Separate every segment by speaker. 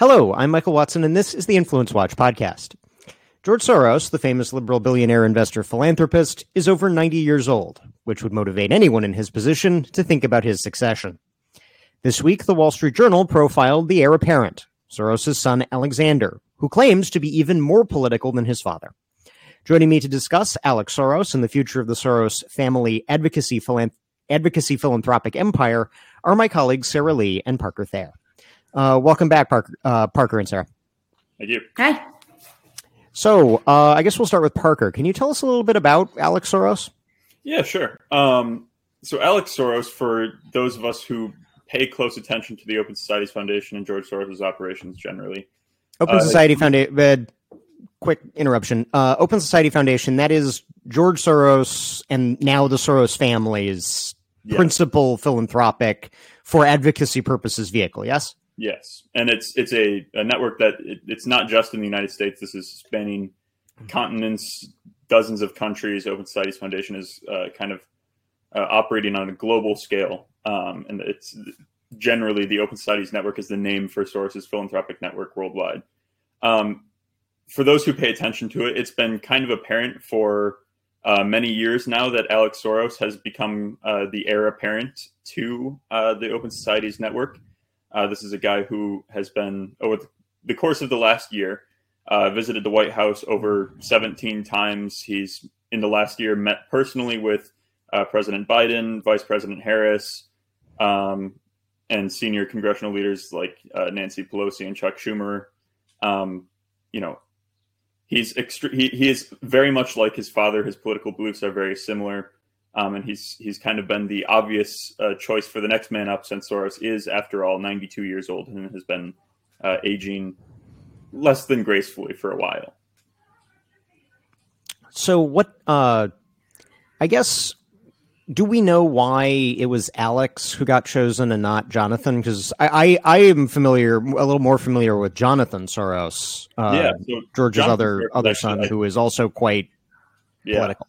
Speaker 1: Hello, I'm Michael Watson, and this is the Influence Watch podcast. George Soros, the famous liberal billionaire investor philanthropist, is over 90 years old, which would motivate anyone in his position to think about his succession. This week, the Wall Street Journal profiled the heir apparent, Soros' son Alexander, who claims to be even more political than his father. Joining me to discuss Alex Soros and the future of the Soros family advocacy, philanth- advocacy philanthropic empire are my colleagues Sarah Lee and Parker Thayer. Uh, welcome back, Parker, uh, Parker and Sarah.
Speaker 2: Thank you.
Speaker 3: Hi.
Speaker 1: So, uh, I guess we'll start with Parker. Can you tell us a little bit about Alex Soros?
Speaker 2: Yeah, sure. Um, so, Alex Soros, for those of us who pay close attention to the Open Societies Foundation and George Soros' operations generally,
Speaker 1: Open
Speaker 2: Uh,
Speaker 1: Society Foundation. Uh, quick interruption. Uh, Open Society Foundation. That is George Soros and now the Soros family's
Speaker 2: Yes.
Speaker 1: principal philanthropic for advocacy purposes vehicle. Yes.
Speaker 2: Yes, and it's it's a, a network that it, it's not just in the United States. This is spanning continents, dozens of countries. Open Societies Foundation is uh, kind of uh, operating on a global scale, um, and it's generally the Open Societies Network is the name for Soros's philanthropic network worldwide. Um, for those who pay attention to it, it's been kind of apparent for uh, many years now that Alex Soros has become uh, the heir apparent to uh, the Open Societies Network. Uh, this is a guy who has been, over the course of the last year, uh, visited the White House over 17 times. He's, in the last year, met personally with uh, President Biden, Vice President Harris, um, and senior congressional leaders like uh, Nancy Pelosi and Chuck Schumer. Um, you know, he's extre- he, he is very much like his father. His political beliefs are very similar. Um, and he's he's kind of been the obvious uh, choice for the next man up since Soros is, after all, 92 years old and has been uh, aging less than gracefully for a while.
Speaker 1: So what? Uh, I guess. Do we know why it was Alex who got chosen and not Jonathan? Because I, I, I am familiar, a little more familiar with Jonathan Soros, uh,
Speaker 2: yeah, so
Speaker 1: George's
Speaker 2: Jonathan
Speaker 1: other
Speaker 2: Soros
Speaker 1: other son, who is also quite
Speaker 2: yeah,
Speaker 1: political.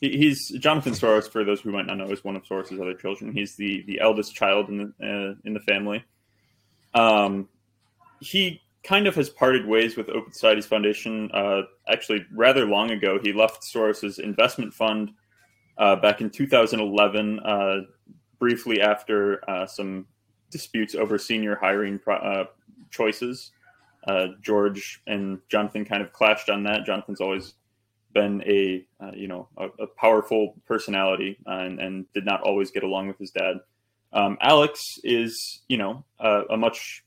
Speaker 2: He- he's Jonathan Soros. For those who might not know, is one of Soros's other children. He's the the eldest child in the uh, in the family. Um, he kind of has parted ways with Open Societies Foundation. Uh, actually, rather long ago, he left Soros's investment fund uh, back in 2011, uh, briefly after uh, some disputes over senior hiring pro- uh, choices. Uh, George and Jonathan kind of clashed on that. Jonathan's always been a you know a, a powerful personality and, and did not always get along with his dad. Um, Alex is you know a much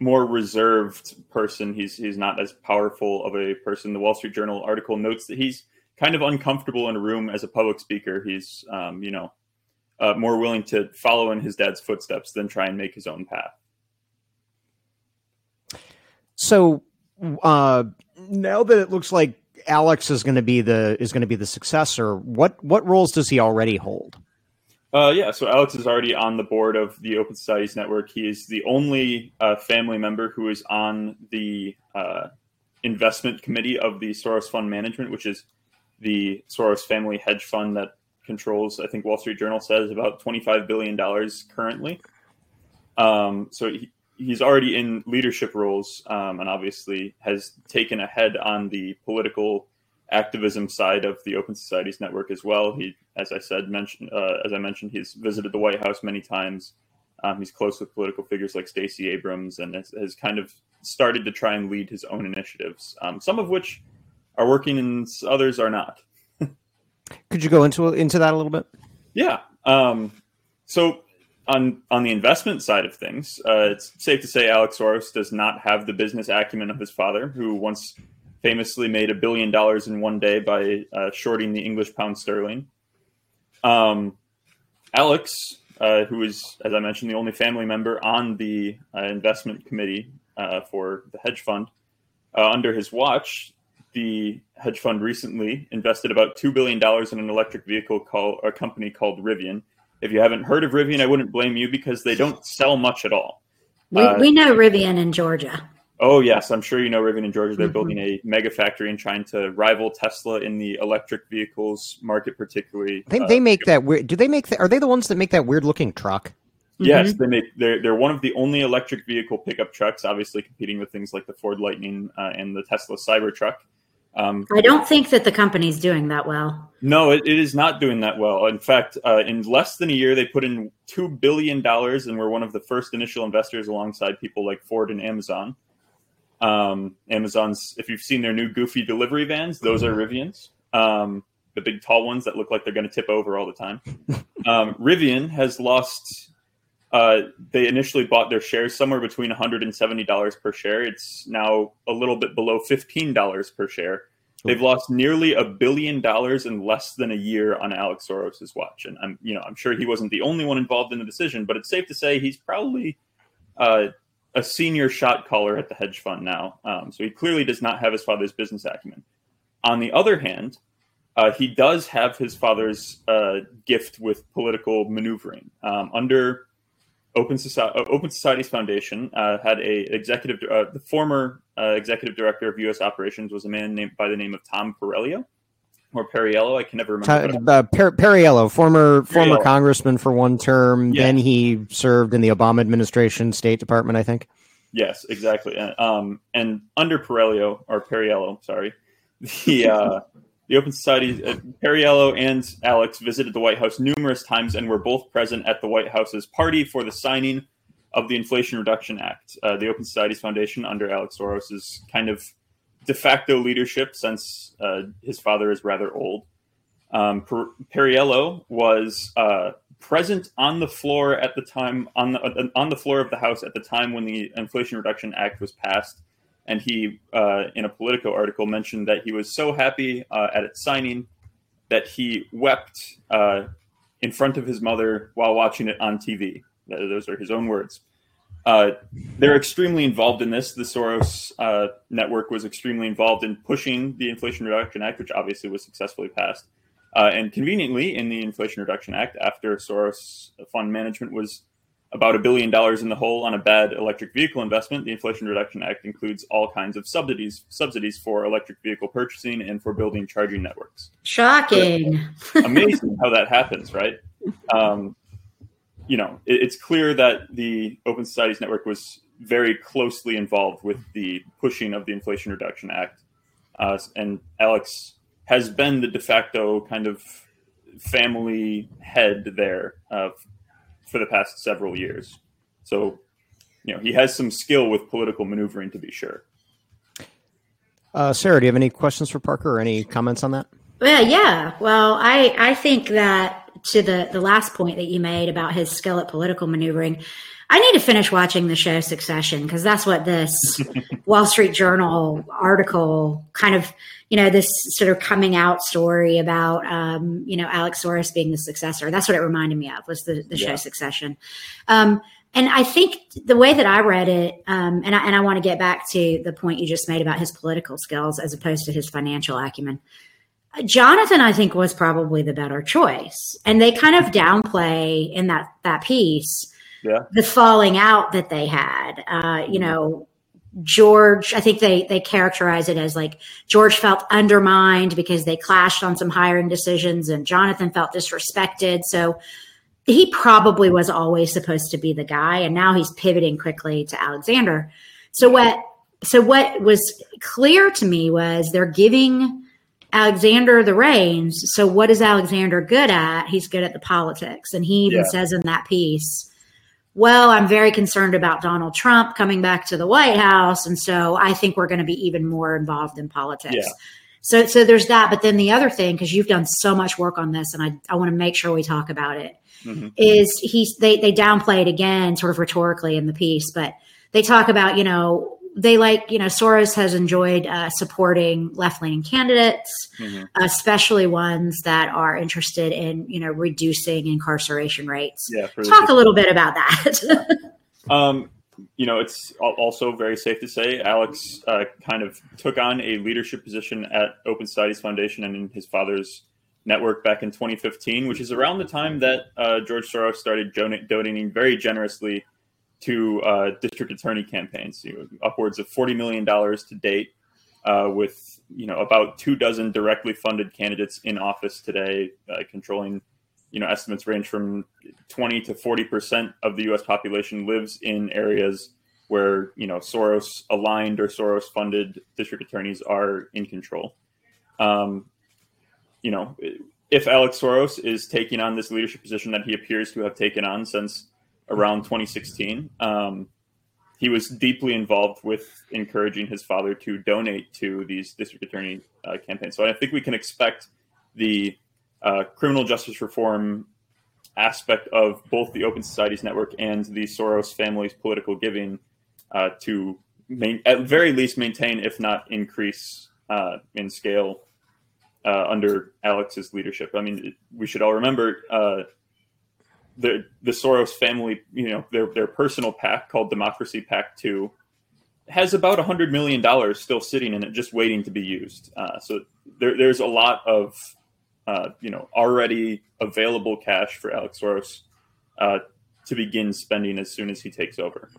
Speaker 2: more reserved person. He's he's not as powerful of a person. The Wall Street Journal article notes that he's kind of uncomfortable in a room as a public speaker. He's um, you know uh, more willing to follow in his dad's footsteps than try and make his own path.
Speaker 1: So uh, now that it looks like Alex is going to be the is going to be the successor, what what roles does he already hold?
Speaker 2: Uh, yeah, so Alex is already on the board of the Open Societies Network. He is the only uh, family member who is on the uh, investment committee of the Soros Fund Management, which is the Soros family hedge fund that controls, I think Wall Street Journal says, about $25 billion currently. Um, so he, he's already in leadership roles um, and obviously has taken a head on the political activism side of the Open Societies Network as well. He, as I said, mentioned uh, as I mentioned, he's visited the White House many times. Um, he's close with political figures like Stacey Abrams, and has, has kind of started to try and lead his own initiatives. Um, some of which are working, and others are not.
Speaker 1: Could you go into into that a little bit?
Speaker 2: Yeah. Um, so on on the investment side of things, uh, it's safe to say Alex Soros does not have the business acumen of his father, who once famously made a billion dollars in one day by uh, shorting the English pound sterling. Um, Alex, uh, who is, as I mentioned, the only family member on the uh, investment committee uh, for the hedge fund, uh, under his watch, the hedge fund recently invested about two billion dollars in an electric vehicle called a company called Rivian. If you haven't heard of Rivian, I wouldn't blame you because they don't sell much at all.
Speaker 3: We,
Speaker 2: Uh,
Speaker 3: we know Rivian in Georgia.
Speaker 2: Oh yes, I'm sure you know Rivian in Georgia. They're mm-hmm. building a mega factory and trying to rival Tesla in the electric vehicles market, particularly.
Speaker 1: They, uh, they make that weird. Do they make? The, are they the ones that make that weird looking truck?
Speaker 2: Yes, mm-hmm. they make. They're they're one of the only electric vehicle pickup trucks, obviously competing with things like the Ford Lightning uh, and the Tesla Cybertruck.
Speaker 3: Um, I don't think that the company's doing that well.
Speaker 2: No, it, it is not doing that well. In fact, uh, in less than a year, they put in two billion dollars and were one of the first initial investors alongside people like Ford and Amazon. Um, Amazon's, if you've seen their new goofy delivery vans, those are Rivians. Um, the big tall ones that look like they're going to tip over all the time. Um, Rivian has lost. Uh, they initially bought their shares somewhere between $170 per share. It's now a little bit below $15 per share. They've lost nearly a billion dollars in less than a year on Alex Soros's watch, and I'm, you know, I'm sure he wasn't the only one involved in the decision, but it's safe to say he's probably uh, a senior shot caller at the hedge fund now. Um, so he clearly does not have his father's business acumen. On the other hand, uh, he does have his father's uh, gift with political maneuvering. Um, under Open, Society, uh, Open Societies Foundation, uh, had a executive, uh, the former uh, executive director of U.S. operations was a man named by the name of Tom Perello or Perriello. I can never remember.
Speaker 1: Uh, per- Perriello, former former congressman for one term. Yeah. Then he served in the Obama administration, State Department, I think.
Speaker 2: Yes, exactly. Um, and under Perriello or Perriello, sorry, the uh, the Open Society, uh, Perriello and Alex visited the White House numerous times and were both present at the White House's party for the signing of the Inflation Reduction Act. Uh, the Open Societies Foundation, under Alex Soros, is kind of de facto leadership since uh, his father is rather old. Um, per- Perriello was uh, present on the floor at the time on the on the floor of the House at the time when the Inflation Reduction Act was passed, and he, uh, in a Politico article, mentioned that he was so happy uh, at its signing that he wept uh, in front of his mother while watching it on TV. Those are his own words. Uh, they're extremely involved in this. The Soros uh, network was extremely involved in pushing the Inflation Reduction Act, which obviously was successfully passed. Uh, and conveniently, in the Inflation Reduction Act, after Soros fund management was about a billion dollars in the hole on a bad electric vehicle investment, the Inflation Reduction Act includes all kinds of subsidies subsidies for electric vehicle purchasing and for building charging networks.
Speaker 3: Shocking!
Speaker 2: amazing how that happens, right? Um, you know, it, it's clear that the Open Societies Network was very closely involved with the pushing of the Inflation Reduction Act, uh, and Alex has been the de facto kind of family head there uh, for the past several years. So, you know, he has some skill with political maneuvering to be sure.
Speaker 1: Uh, Sarah, do you have any questions for Parker or any comments on that?
Speaker 3: Well, yeah. Well, I I think that to the the last point that you made about his skill at political maneuvering, I need to finish watching the show Succession because that's what this Wall Street Journal article kind of, you know, this sort of coming out story about, um, you know, Alex Soros being the successor. That's what it reminded me of was the, the show yeah. Succession. Um, and I think the way that I read it, um, and I, and I want to get back to the point you just made about his political skills as opposed to his financial acumen. Jonathan, I think, was probably the better choice, and they kind of downplay in that that piece
Speaker 2: yeah.
Speaker 3: the falling out that they had. Uh, you know, George, I think they they characterize it as like George felt undermined because they clashed on some hiring decisions, and Jonathan felt disrespected. So he probably was always supposed to be the guy, and now he's pivoting quickly to Alexander. So what? So what was clear to me was they're giving Alexander the reins. So what is Alexander good at? He's good at the politics. And he even yeah. says in that piece, well, I'm very concerned about Donald Trump coming back to the White House. And so I think we're going to be even more involved in politics. Yeah. So, so there's that. But then the other thing, because you've done so much work on this, and I, I want to make sure we talk about it, mm-hmm. is he's they they downplay it again, sort of rhetorically in the piece, but they talk about you know they like, you know, Soros has enjoyed uh, supporting left leaning candidates, mm-hmm. especially ones that are interested in, you know, reducing incarceration rates.
Speaker 2: Yeah,
Speaker 3: Talk a little bit about that.
Speaker 2: um, you know, it's also very safe to say Alex uh, kind of took on a leadership position at Open Societies Foundation and in his father's network back in 2015, which is around the time that uh, George Soros started donating very generously to uh, district attorney campaigns, you know, upwards of forty million dollars to date, uh, with you know about two dozen directly funded candidates in office today, uh, controlling. You know, estimates range from twenty to forty percent of the U.S. population lives in areas where you know Soros aligned or Soros funded district attorneys are in control. Um, you know, if Alex Soros is taking on this leadership position that he appears to have taken on since around 2016, um, he was deeply involved with encouraging his father to donate to these district attorney uh, campaigns. So I think we can expect the uh, criminal justice reform aspect of both the Open Societies Network and the Soros family's political giving uh, to main, at very least maintain, if not increase uh, in scale uh, under Alex's leadership. I mean, we should all remember uh, the the Soros family. You know, their their personal PAC called Democracy PAC Two has about hundred million dollars still sitting in it, just waiting to be used. Uh, so there, there's a lot of uh, you know already available cash for Alex Soros uh, to begin spending as soon as he takes over.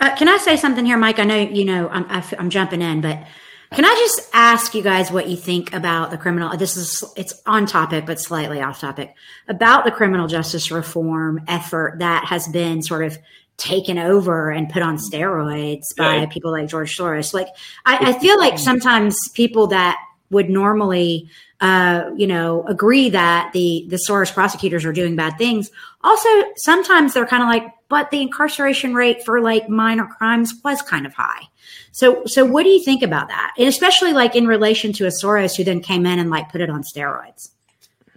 Speaker 3: Uh, can I say something here, Mike? I know you know I'm, I'm jumping in, but can I just ask you guys what you think about the criminal? This is it's on topic, but slightly off topic about the criminal justice reform effort that has been sort of taken over and put on steroids by yeah. people like George Soros. Like, I, I feel like sometimes people that would normally, uh, you know, agree that the the Soros prosecutors are doing bad things. Also, sometimes they're kind of like, but the incarceration rate for like minor crimes was kind of high. So, so what do you think about that? And especially like in relation to a Soros who then came in and like put it on steroids.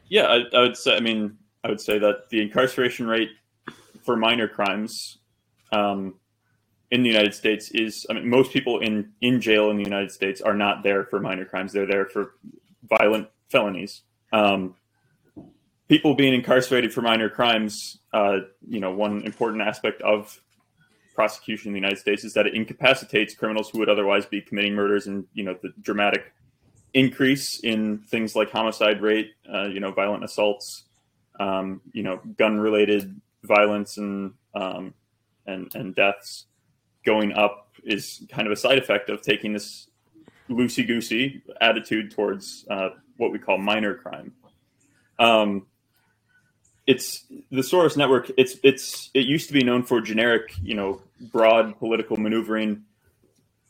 Speaker 2: Yeah, I, I would say. I mean, I would say that the incarceration rate for minor crimes um, in the United States is. I mean, most people in in jail in the United States are not there for minor crimes. They're there for violent felonies. Um, people being incarcerated for minor crimes. Uh, you know, one important aspect of prosecution in the United States is that it incapacitates criminals who would otherwise be committing murders, and you know the dramatic increase in things like homicide rate, uh, you know, violent assaults, um, you know, gun-related violence and um, and and deaths going up is kind of a side effect of taking this loosey-goosey attitude towards uh, what we call minor crime. Um, it's the Soros network. It's it's it used to be known for generic, you know, broad political maneuvering,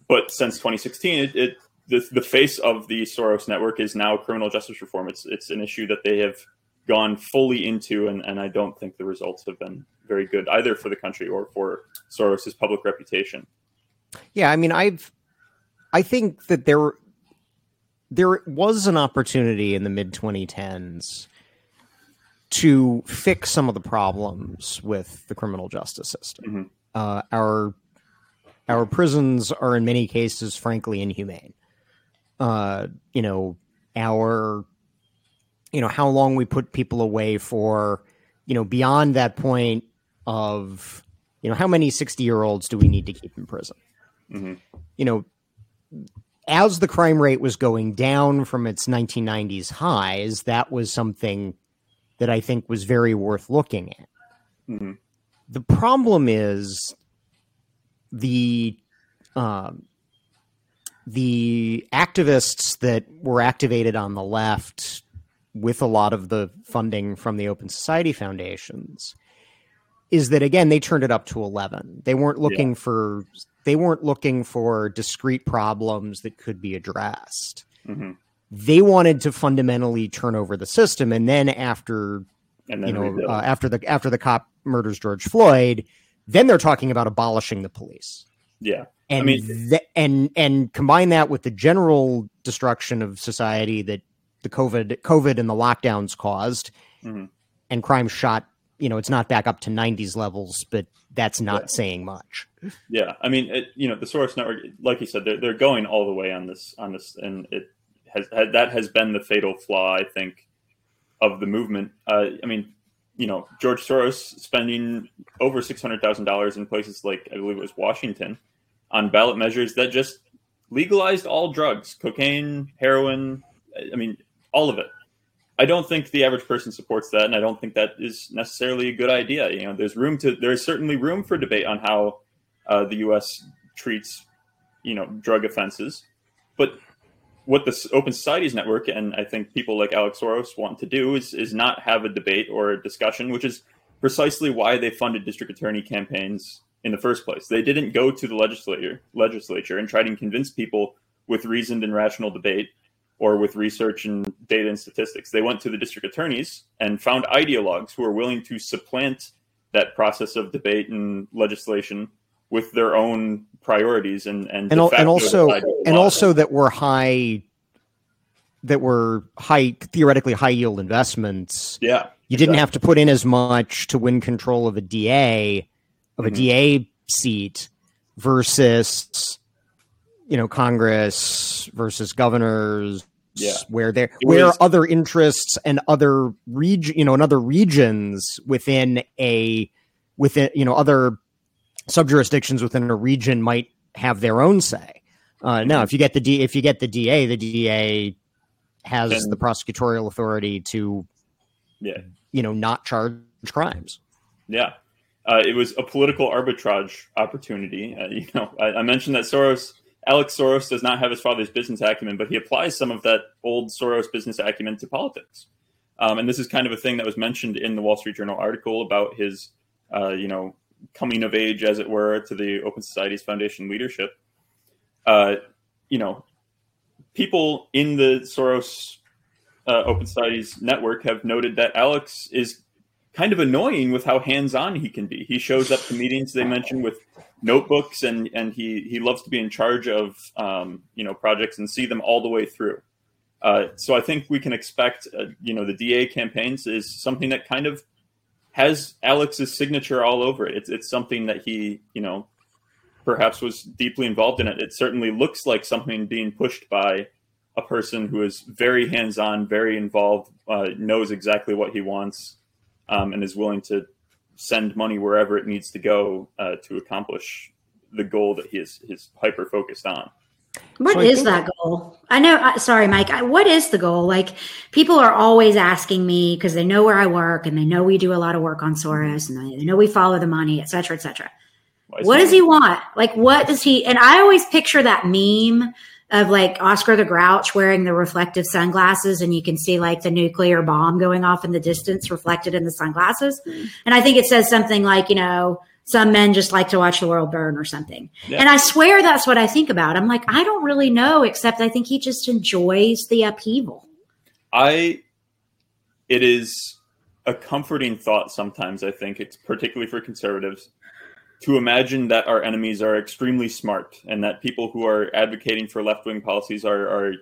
Speaker 2: but since 2016, it, it the, the face of the Soros network is now criminal justice reform. It's it's an issue that they have gone fully into, and, and I don't think the results have been very good either for the country or for Soros's public reputation.
Speaker 1: Yeah, I mean, I've I think that there there was an opportunity in the mid 2010s to fix some of the problems with the criminal justice system. Mm-hmm. Uh, our our prisons are in many cases, frankly, inhumane. Uh, you know, our you know how long we put people away for, you know, beyond that point of you know how many sixty year olds do we need to keep in prison? Mm-hmm. You know, as the crime rate was going down from its 1990s highs, that was something that I think was very worth looking at. Mm-hmm. The problem is the uh, the activists that were activated on the left with a lot of the funding from the Open Society foundations is that again they turned it up to 11 they weren't looking yeah. for they weren't looking for discrete problems that could be addressed mm-hmm they wanted to fundamentally turn over the system, and then after and then you know uh, after the after the cop murders George Floyd, then they're talking about abolishing the police.
Speaker 2: Yeah,
Speaker 1: and I mean, th- and and combine that with the general destruction of society that the COVID COVID and the lockdowns caused, mm-hmm. and crime shot. You know, it's not back up to '90s levels, but that's not yeah. saying much.
Speaker 2: Yeah, I mean, it, you know, the Soros network, like you said, they're they're going all the way on this on this, and it has, has that has been the fatal flaw, I think, of the movement. Uh, I mean, you know, George Soros spending over six hundred thousand dollars in places like I believe it was Washington on ballot measures that just legalized all drugs, cocaine, heroin. I mean, all of it. I don't think the average person supports that, and I don't think that is necessarily a good idea. You know, there's room to there is certainly room for debate on how uh, the U.S. treats you know drug offenses, but what the Open Societies Network and I think people like Alex Soros want to do is is not have a debate or a discussion, which is precisely why they funded district attorney campaigns in the first place. They didn't go to the legislature legislature and try to convince people with reasoned and rational debate or with research and data and statistics. They went to the district attorneys and found ideologues who are willing to supplant that process of debate and legislation with their own priorities and and,
Speaker 1: and, and also and also that were high that were high theoretically high yield investments.
Speaker 2: Yeah.
Speaker 1: You didn't exactly. have to put in as much to win control of a DA of a mm-hmm. DA seat versus you know Congress versus governors
Speaker 2: yeah.
Speaker 1: where there where was, other interests and other region you know and other regions within a within you know other sub jurisdictions within a region might have their own say. Uh, now, if you get the D, if you get the DA, the DA has and, the prosecutorial authority to,
Speaker 2: yeah,
Speaker 1: you know, not charge crimes.
Speaker 2: Yeah, uh, it was a political arbitrage opportunity. Uh, you know, I, I, mentioned that Soros, Alex Soros, does not have his father's business acumen, but he applies some of that old Soros business acumen to politics. Um, and this is kind of a thing that was mentioned in the Wall Street Journal article about his, uh, you know, coming of age, as it were, to the Open Societies Foundation leadership. Uh, you know, people in the Soros uh, Open Societies network have noted that Alex is kind of annoying with how hands-on he can be. He shows up to meetings they mentioned with notebooks, and and he he loves to be in charge of um, you know projects and see them all the way through. Uh, so I think we can expect uh, you know the DA campaigns is something that kind of has Alex's signature all over it. It's it's something that he you know perhaps was deeply involved in it. It certainly looks like something being pushed by a person who is very hands-on, very involved, uh, knows exactly what he wants, um, and is willing to send money wherever it needs to go uh, to accomplish the goal that he is, is hyper focused on.
Speaker 3: What so is that goal? I know. Uh, sorry, Mike. what is the goal? Like people are always asking me because they know where I work and they know we do a lot of work on Soros and they know we follow the money, et cetera, et cetera. What does he want? Like, what does he? And I always picture that meme of like Oscar the Grouch wearing the reflective sunglasses, and you can see like the nuclear bomb going off in the distance reflected in the sunglasses. Mm. And I think it says something like, you know, some men just like to watch the world burn or something. Yeah. And I swear that's what I think about. I'm like, I don't really know, except I think he just enjoys the upheaval.
Speaker 2: I, it is a comforting thought sometimes, I think, it's particularly for conservatives to imagine that our enemies are extremely smart and that people who are advocating for left wing policies are, are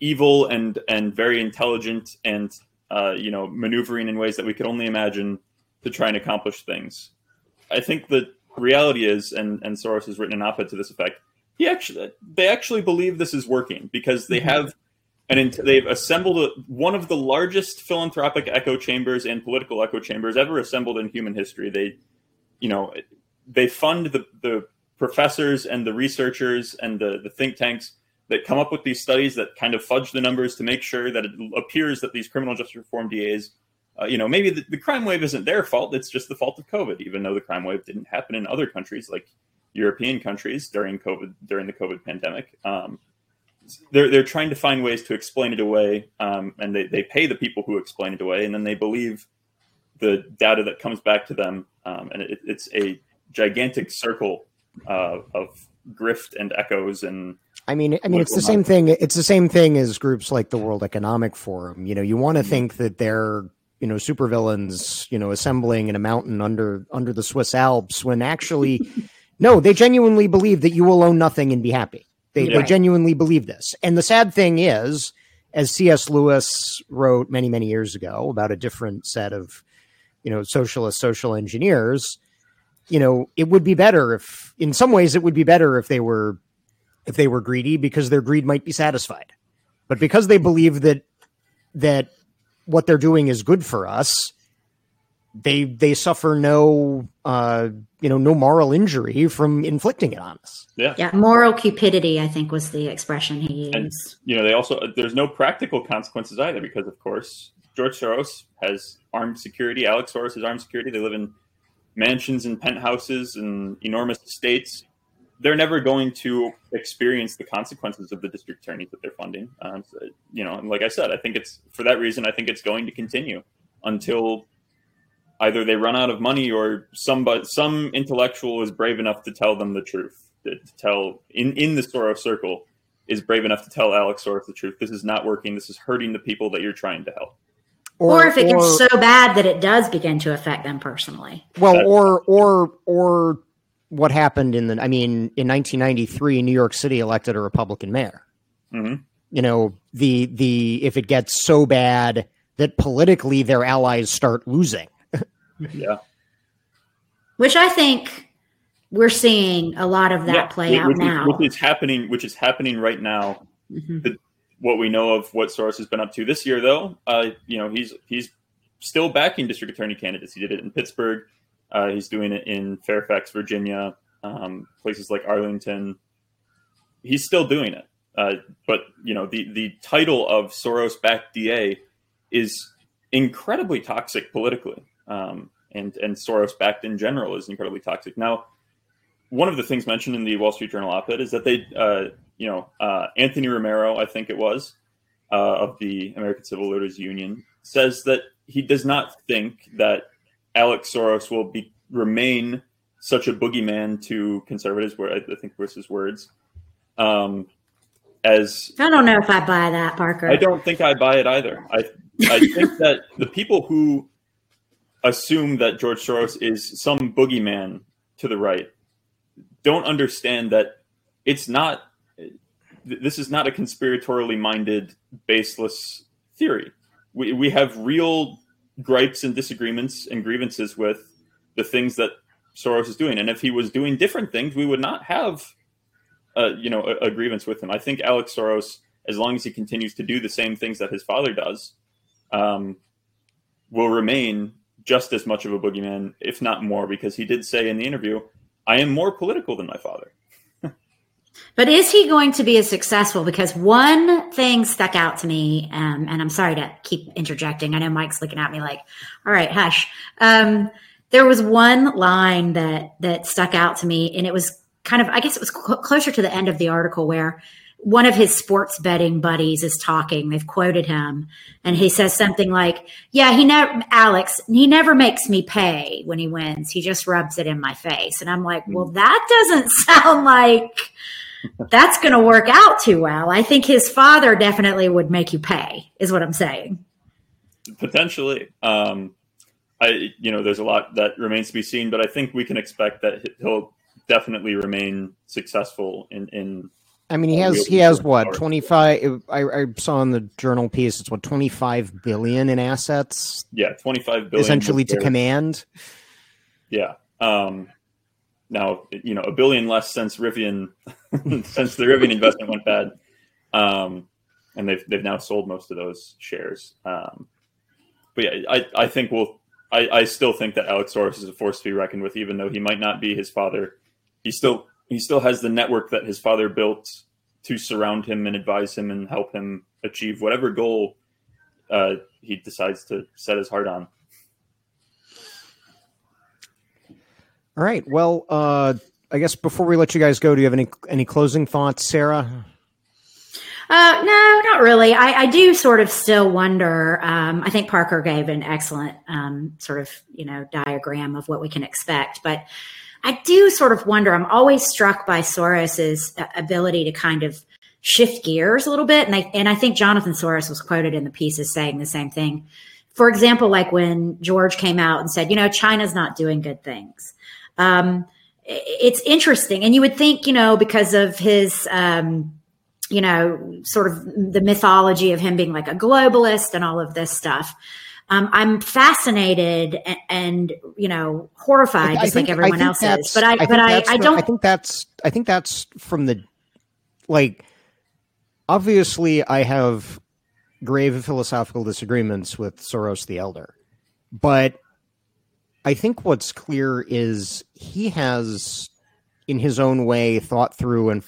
Speaker 2: evil and and very intelligent and uh, you know maneuvering in ways that we could only imagine to try and accomplish things. I think the reality is, and and Soros has written an op-ed to this effect. He actually they actually believe this is working because they mm-hmm. have and they've assembled a, one of the largest philanthropic echo chambers and political echo chambers ever assembled in human history. They, you know, they fund the, the professors and the researchers and the, the think tanks that come up with these studies that kind of fudge the numbers to make sure that it appears that these criminal justice reform DAs, uh, you know, maybe the, the, crime wave isn't their fault. It's just the fault of COVID, even though the crime wave didn't happen in other countries like European countries during COVID, during the COVID pandemic. Um, they're, they're trying to find ways to explain it away. Um, and they, they pay the people who explain it away. And then they believe the data that comes back to them. Um, and it, it's a gigantic circle uh, of grift and echoes and
Speaker 1: I mean, I mean, it's the same thing. It's the same thing as groups like the World Economic Forum. You know, you want to mm-hmm. think that they're you know supervillains, you know, assembling in a mountain under under the Swiss Alps, when actually, no, they genuinely believe that you will own nothing and be happy. They, yeah. they genuinely believe this. And the sad thing is, as C.S. Lewis wrote many many years ago about a different set of you know socialist social engineers you know, it would be better if, in some ways, it would be better if they were, if they were greedy because their greed might be satisfied. But because they believe that that what they're doing is good for us, they they suffer no uh, you know no moral injury from inflicting it on us.
Speaker 2: Yeah,
Speaker 3: yeah. Moral cupidity, I think, was the expression he used.
Speaker 2: And, you know, they also there's no practical consequences either because, of course, George Soros has armed security. Alex Soros has armed security. They live in mansions and penthouses and enormous estates. They're never going to experience the consequences of the district attorneys that they're funding. Um, so, you know, and like I said, I think it's for that reason. I think it's going to continue until either they run out of money or somebody, some intellectual is brave enough to tell them the truth. To, to tell in in the Soros circle is brave enough to tell Alex Soros the truth. This is not working. This is hurting the people that you're trying to help.
Speaker 3: Or, or if it gets so bad that it does begin to affect them personally.
Speaker 1: Well, That's or or or what happened in the I mean, in 1993, New York City elected a Republican mayor. Mm-hmm. You know, the the if it gets so bad that politically their allies start losing.
Speaker 2: yeah.
Speaker 3: Which I think we're seeing a lot of that yeah, play out
Speaker 2: which
Speaker 3: now.
Speaker 2: Is, which is happening, which is happening right now. Mm-hmm. The, what we know of what Soros has been up to this year, though, uh, you know, he's he's still backing district attorney candidates. He did it in Pittsburgh. Uh, he's doing it in Fairfax, Virginia, um, places like Arlington. He's still doing it. Uh, but you know, the the title of Soros-backed DA is incredibly toxic politically, um, and and Soros-backed in general is incredibly toxic. Now, one of the things mentioned in the Wall Street Journal op-ed is that they, uh, you know, uh, Anthony Romero, I think it was, uh, of the American Civil Liberties Union, says that he does not think that Alex Soros will be remain such a boogeyman to conservatives. Where I, think was his words. Um, as
Speaker 3: I don't know if I buy that, Parker.
Speaker 2: I don't think I buy it either. I I think that the people who assume that George Soros is some boogeyman to the right don't understand that it's not this is not a conspiratorially minded baseless theory we, we have real gripes and disagreements and grievances with the things that soros is doing and if he was doing different things we would not have uh, you know a, a grievance with him i think alex soros as long as he continues to do the same things that his father does um, will remain just as much of a boogeyman if not more because he did say in the interview I am more political than my father.
Speaker 3: But is he going to be as successful? Because one thing stuck out to me, um, and I'm sorry to keep interjecting. I know Mike's looking at me like, "All right, hush." Um, there was one line that that stuck out to me, and it was kind of, I guess, it was cl- closer to the end of the article where one of his sports betting buddies is talking. They've quoted him, and he says something like, "Yeah, he never, Alex, he never makes me pay when he wins. He just rubs it in my face." And I'm like, "Well, that doesn't sound like that's going to work out too well." I think his father definitely would make you pay, is what I'm saying.
Speaker 2: Potentially, um, I you know, there's a lot that remains to be seen, but I think we can expect that he'll definitely remain successful in in
Speaker 1: I mean, he has he has what twenty five. I, I saw in the journal piece it's what twenty five billion in assets.
Speaker 2: Yeah, twenty five billion
Speaker 1: essentially to command.
Speaker 2: Yeah. Um, now you know a billion less since Rivian since the Rivian investment went bad, um, and they've they've now sold most of those shares. Um, but yeah, I I think we'll. I, I still think that Alex Soros is a force to be reckoned with, even though he might not be his father. He still he still has the network that his father built to surround him and advise him and help him achieve whatever goal uh, he decides to set his heart on.
Speaker 1: All right. Well, uh, I guess before we let you guys go, do you have any any closing thoughts, Sarah?
Speaker 3: Uh, no, not really. I, I, do sort of still wonder. Um, I think Parker gave an excellent um, sort of you know diagram of what we can expect, but I do sort of wonder. I'm always struck by Soros's ability to kind of shift gears a little bit, and I and I think Jonathan Soros was quoted in the piece as saying the same thing. For example, like when George came out and said, you know, China's not doing good things. Um, it's interesting, and you would think, you know, because of his. Um, you know, sort of the mythology of him being like a globalist and all of this stuff um, I'm fascinated and, and, you know horrified, just think, like everyone else is. But I, I but I, I don't.
Speaker 1: I think that's I think that's from the like. Obviously, I have grave philosophical disagreements with Soros the Elder, but I think what's clear is he has, in his own way, thought through and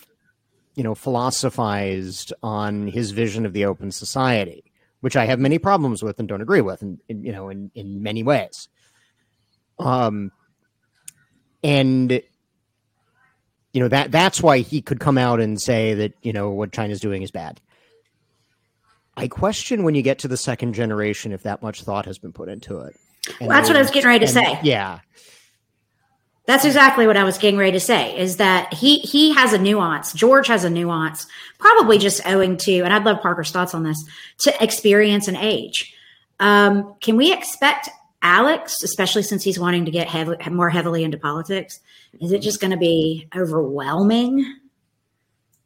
Speaker 1: you know philosophized on his vision of the open society which I have many problems with and don't agree with, and you know, in in many ways. Um, and you know that that's why he could come out and say that you know what China's doing is bad. I question when you get to the second generation if that much thought has been put into it.
Speaker 3: Well, that's what I was getting ready to
Speaker 1: and,
Speaker 3: say.
Speaker 1: Yeah.
Speaker 3: That's exactly what I was getting ready to say is that he he has a nuance. George has a nuance, probably just owing to, and I'd love Parker's thoughts on this, to experience and age. Um, can we expect Alex, especially since he's wanting to get heavy, more heavily into politics, is it just going to be overwhelming?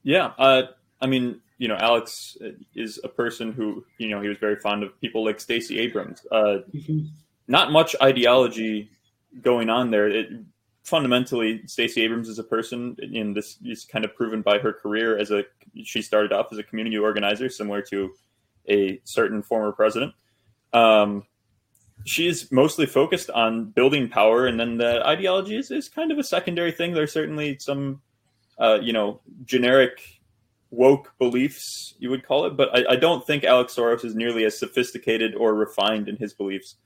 Speaker 2: Yeah, uh, I mean, you know, Alex is a person who, you know, he was very fond of people like Stacey Abrams. Uh, mm-hmm. Not much ideology going on there. It, fundamentally, Stacey Abrams is a person, and this is kind of proven by her career as a. She started off as a community organizer, similar to a certain former president. Um, she's mostly focused on building power, and then the ideology is, is kind of a secondary thing. There's certainly some, uh, you know, generic woke beliefs, you would call it, but I, I, don't think Alex Soros is nearly as sophisticated or refined in his beliefs.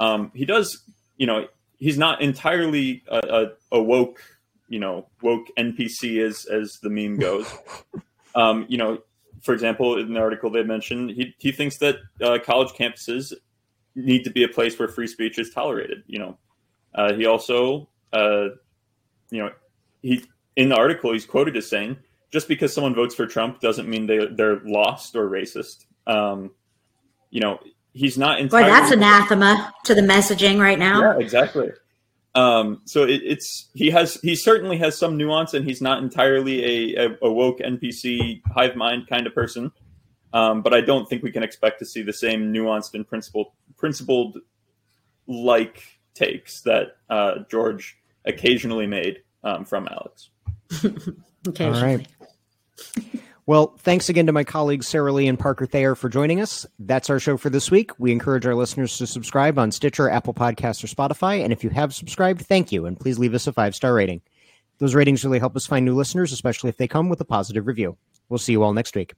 Speaker 2: Um, he does, you know, he's not entirely a, a, a, woke, you know, woke NPC as as the meme goes. um, you know, for example, in the article they mentioned, he he thinks that uh, college campuses need to be a place where free speech is tolerated. You know, uh, he also, uh, you know, he in the article he's quoted as saying, "Just because someone votes for Trump doesn't mean they they're lost or racist." Um, you know, he's not entirely.
Speaker 3: Boy, that's anathema to the messaging right now.
Speaker 2: Yeah, exactly. Um, so it, it's he has he certainly has some nuance, and he's not entirely a, a, a woke NPC hive mind kind of person. Um, but I don't think we can expect to see the same nuanced and principled principled like takes that uh, George occasionally made um, from Alex.
Speaker 3: All right.
Speaker 1: Well, thanks again to my colleagues Sarah Lee and Parker Thayer for joining us. That's our show for this week. We encourage our listeners to subscribe on Stitcher, Apple Podcasts, or Spotify. And if you have subscribed, thank you. And please leave us a five star rating. Those ratings really help us find new listeners, especially if they come with a positive review. We'll see you all next week.